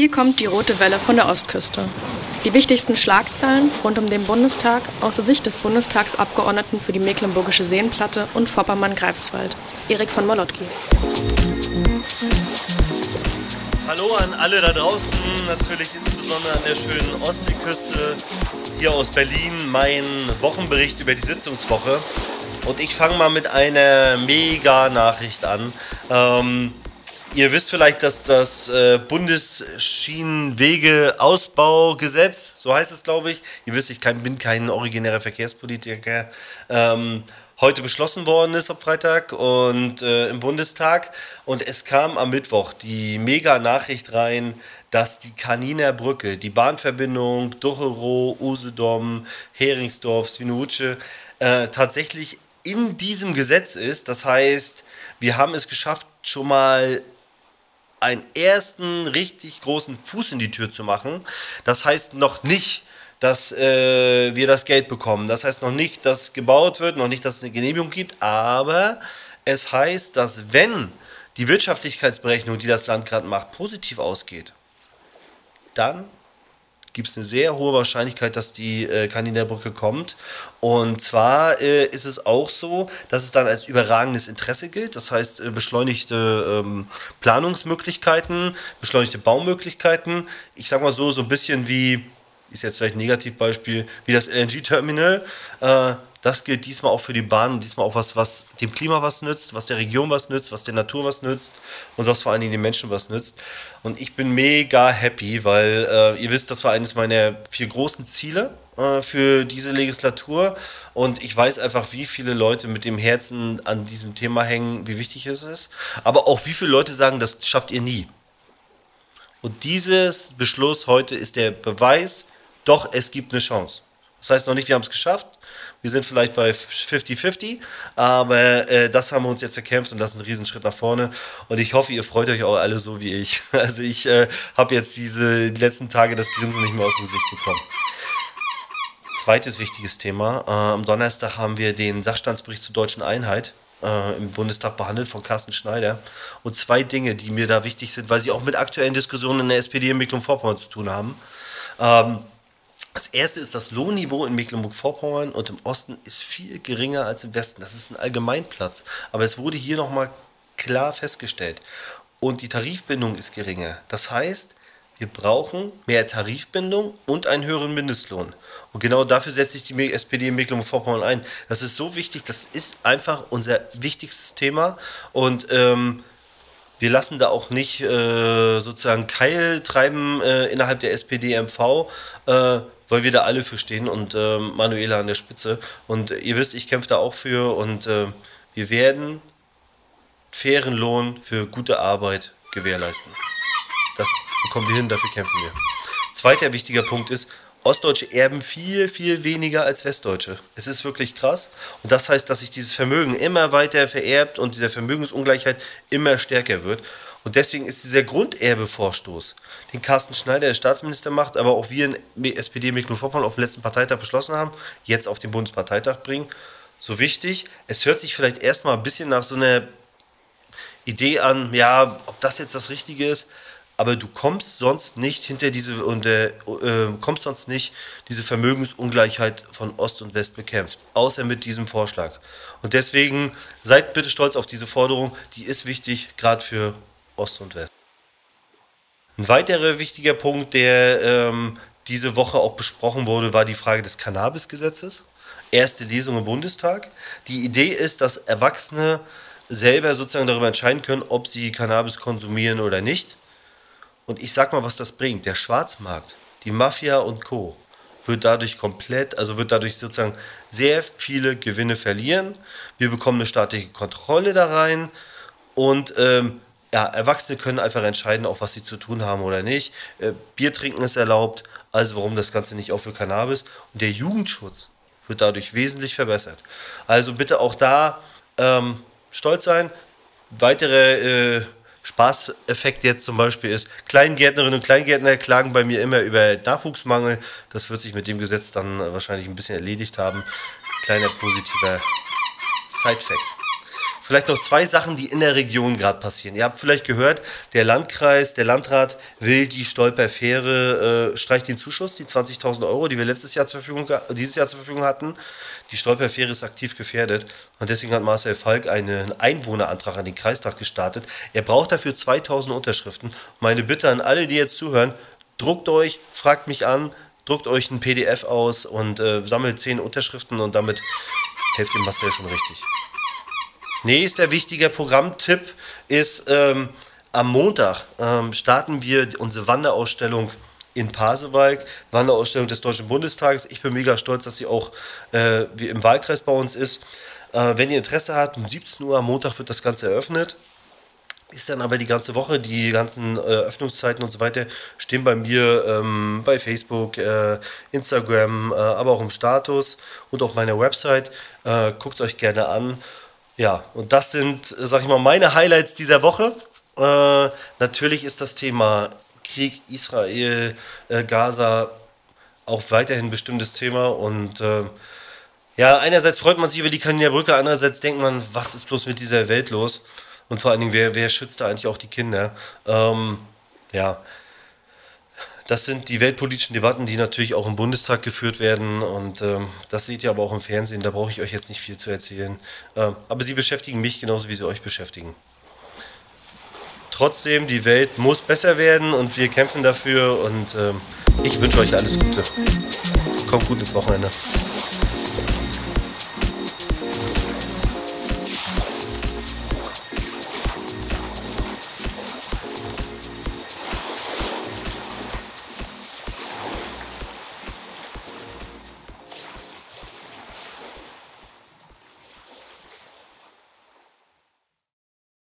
Hier kommt die rote Welle von der Ostküste. Die wichtigsten Schlagzeilen rund um den Bundestag aus der Sicht des Bundestagsabgeordneten für die Mecklenburgische Seenplatte und Vorpommern-Greifswald, Erik von Molotki. Hallo an alle da draußen, natürlich insbesondere an der schönen Ostseeküste hier aus Berlin, mein Wochenbericht über die Sitzungswoche. Und ich fange mal mit einer Mega-Nachricht an. Ähm, Ihr wisst vielleicht, dass das äh, Bundesschienenwegeausbaugesetz, so heißt es, glaube ich, ihr wisst, ich kann, bin kein originärer Verkehrspolitiker, ähm, heute beschlossen worden ist am Freitag und äh, im Bundestag. Und es kam am Mittwoch die Mega-Nachricht rein, dass die Kaniner Brücke, die Bahnverbindung Ducherow, Usedom, Heringsdorf, Swinuce, äh, tatsächlich in diesem Gesetz ist. Das heißt, wir haben es geschafft, schon mal einen ersten richtig großen Fuß in die Tür zu machen. Das heißt noch nicht, dass äh, wir das Geld bekommen. Das heißt noch nicht, dass gebaut wird, noch nicht, dass es eine Genehmigung gibt, aber es heißt, dass wenn die Wirtschaftlichkeitsberechnung, die das Land gerade macht, positiv ausgeht, dann gibt es eine sehr hohe Wahrscheinlichkeit, dass die äh, Kandidatenbrücke kommt. Und zwar äh, ist es auch so, dass es dann als überragendes Interesse gilt. Das heißt, äh, beschleunigte ähm, Planungsmöglichkeiten, beschleunigte Baumöglichkeiten. Ich sage mal so, so ein bisschen wie, ist jetzt vielleicht ein Negativbeispiel, wie das LNG-Terminal. Das gilt diesmal auch für die Bahn und diesmal auch was, was dem Klima was nützt, was der Region was nützt, was der Natur was nützt und was vor allen Dingen den Menschen was nützt. Und ich bin mega happy, weil äh, ihr wisst, das war eines meiner vier großen Ziele äh, für diese Legislatur. Und ich weiß einfach, wie viele Leute mit dem Herzen an diesem Thema hängen, wie wichtig es ist. Aber auch wie viele Leute sagen, das schafft ihr nie. Und dieses Beschluss heute ist der Beweis, doch, es gibt eine Chance. Das heißt noch nicht, wir haben es geschafft, wir sind vielleicht bei 50-50, aber äh, das haben wir uns jetzt erkämpft und das ist ein Riesenschritt nach vorne. Und ich hoffe, ihr freut euch auch alle so wie ich. Also ich äh, habe jetzt diese die letzten Tage das Grinsen nicht mehr aus dem Gesicht bekommen. Zweites wichtiges Thema. Äh, am Donnerstag haben wir den Sachstandsbericht zur deutschen Einheit äh, im Bundestag behandelt von Carsten Schneider. Und zwei Dinge, die mir da wichtig sind, weil sie auch mit aktuellen Diskussionen in der SPD in Mecklenburg-Vorpommern zu tun haben. Ähm, das erste ist, das Lohnniveau in Mecklenburg-Vorpommern und im Osten ist viel geringer als im Westen. Das ist ein Allgemeinplatz. Aber es wurde hier nochmal klar festgestellt. Und die Tarifbindung ist geringer. Das heißt, wir brauchen mehr Tarifbindung und einen höheren Mindestlohn. Und genau dafür setzt sich die SPD in Mecklenburg-Vorpommern ein. Das ist so wichtig, das ist einfach unser wichtigstes Thema. Und ähm, wir lassen da auch nicht äh, sozusagen Keil treiben äh, innerhalb der SPD-MV. Äh, weil wir da alle für stehen und äh, Manuela an der Spitze. Und ihr wisst, ich kämpfe da auch für und äh, wir werden fairen Lohn für gute Arbeit gewährleisten. Das bekommen wir hin, dafür kämpfen wir. Zweiter wichtiger Punkt ist, Ostdeutsche erben viel, viel weniger als Westdeutsche. Es ist wirklich krass. Und das heißt, dass sich dieses Vermögen immer weiter vererbt und diese Vermögensungleichheit immer stärker wird. Und deswegen ist dieser Grunderbevorstoß, den Carsten Schneider, der Staatsminister macht, aber auch wir in SPD Mecklenburg-Vorpommern auf dem letzten Parteitag beschlossen haben, jetzt auf den Bundesparteitag bringen, so wichtig. Es hört sich vielleicht erstmal ein bisschen nach so einer Idee an, ja, ob das jetzt das Richtige ist, aber du kommst sonst nicht hinter diese und äh, äh, kommst sonst nicht diese Vermögensungleichheit von Ost und West bekämpft, außer mit diesem Vorschlag. Und deswegen seid bitte stolz auf diese Forderung, die ist wichtig, gerade für Ost und West. Ein weiterer wichtiger Punkt, der ähm, diese Woche auch besprochen wurde, war die Frage des Cannabis-Gesetzes. Erste Lesung im Bundestag. Die Idee ist, dass Erwachsene selber sozusagen darüber entscheiden können, ob sie Cannabis konsumieren oder nicht. Und ich sag mal, was das bringt. Der Schwarzmarkt, die Mafia und Co. wird dadurch komplett, also wird dadurch sozusagen sehr viele Gewinne verlieren. Wir bekommen eine staatliche Kontrolle da rein und ähm, ja, Erwachsene können einfach entscheiden, auch was sie zu tun haben oder nicht. Äh, Bier trinken ist erlaubt, also warum das Ganze nicht auch für Cannabis? Und der Jugendschutz wird dadurch wesentlich verbessert. Also bitte auch da ähm, stolz sein. Weitere äh, Spaßeffekt jetzt zum Beispiel ist, Kleingärtnerinnen und Kleingärtner klagen bei mir immer über Nachwuchsmangel. Das wird sich mit dem Gesetz dann wahrscheinlich ein bisschen erledigt haben. Kleiner positiver Side-Fact. Vielleicht noch zwei Sachen, die in der Region gerade passieren. Ihr habt vielleicht gehört, der Landkreis, der Landrat will die Stolperfähre, äh, streicht den Zuschuss, die 20.000 Euro, die wir letztes Jahr zur Verfügung, dieses Jahr zur Verfügung hatten. Die Stolperfähre ist aktiv gefährdet und deswegen hat Marcel Falk einen Einwohnerantrag an den Kreistag gestartet. Er braucht dafür 2000 Unterschriften. Meine Bitte an alle, die jetzt zuhören, druckt euch, fragt mich an, druckt euch ein PDF aus und äh, sammelt 10 Unterschriften und damit helft dem Marcel schon richtig. Nächster wichtiger Programmtipp ist, ähm, am Montag ähm, starten wir unsere Wanderausstellung in Pasewalk, Wanderausstellung des Deutschen Bundestages. Ich bin mega stolz, dass sie auch äh, im Wahlkreis bei uns ist. Äh, wenn ihr Interesse habt, um 17 Uhr am Montag wird das Ganze eröffnet. Ist dann aber die ganze Woche, die ganzen äh, Öffnungszeiten und so weiter stehen bei mir ähm, bei Facebook, äh, Instagram, äh, aber auch im Status und auf meiner Website. Äh, Guckt es euch gerne an. Ja, und das sind, sag ich mal, meine Highlights dieser Woche. Äh, natürlich ist das Thema Krieg, Israel, äh, Gaza auch weiterhin ein bestimmtes Thema. Und äh, ja, einerseits freut man sich über die Kaniner Brücke, andererseits denkt man, was ist bloß mit dieser Welt los? Und vor allen Dingen, wer, wer schützt da eigentlich auch die Kinder? Ähm, ja, das sind die weltpolitischen Debatten, die natürlich auch im Bundestag geführt werden. Und ähm, das seht ihr aber auch im Fernsehen. Da brauche ich euch jetzt nicht viel zu erzählen. Ähm, aber sie beschäftigen mich genauso, wie sie euch beschäftigen. Trotzdem, die Welt muss besser werden und wir kämpfen dafür. Und ähm, ich wünsche euch alles Gute. Kommt gut ins Wochenende.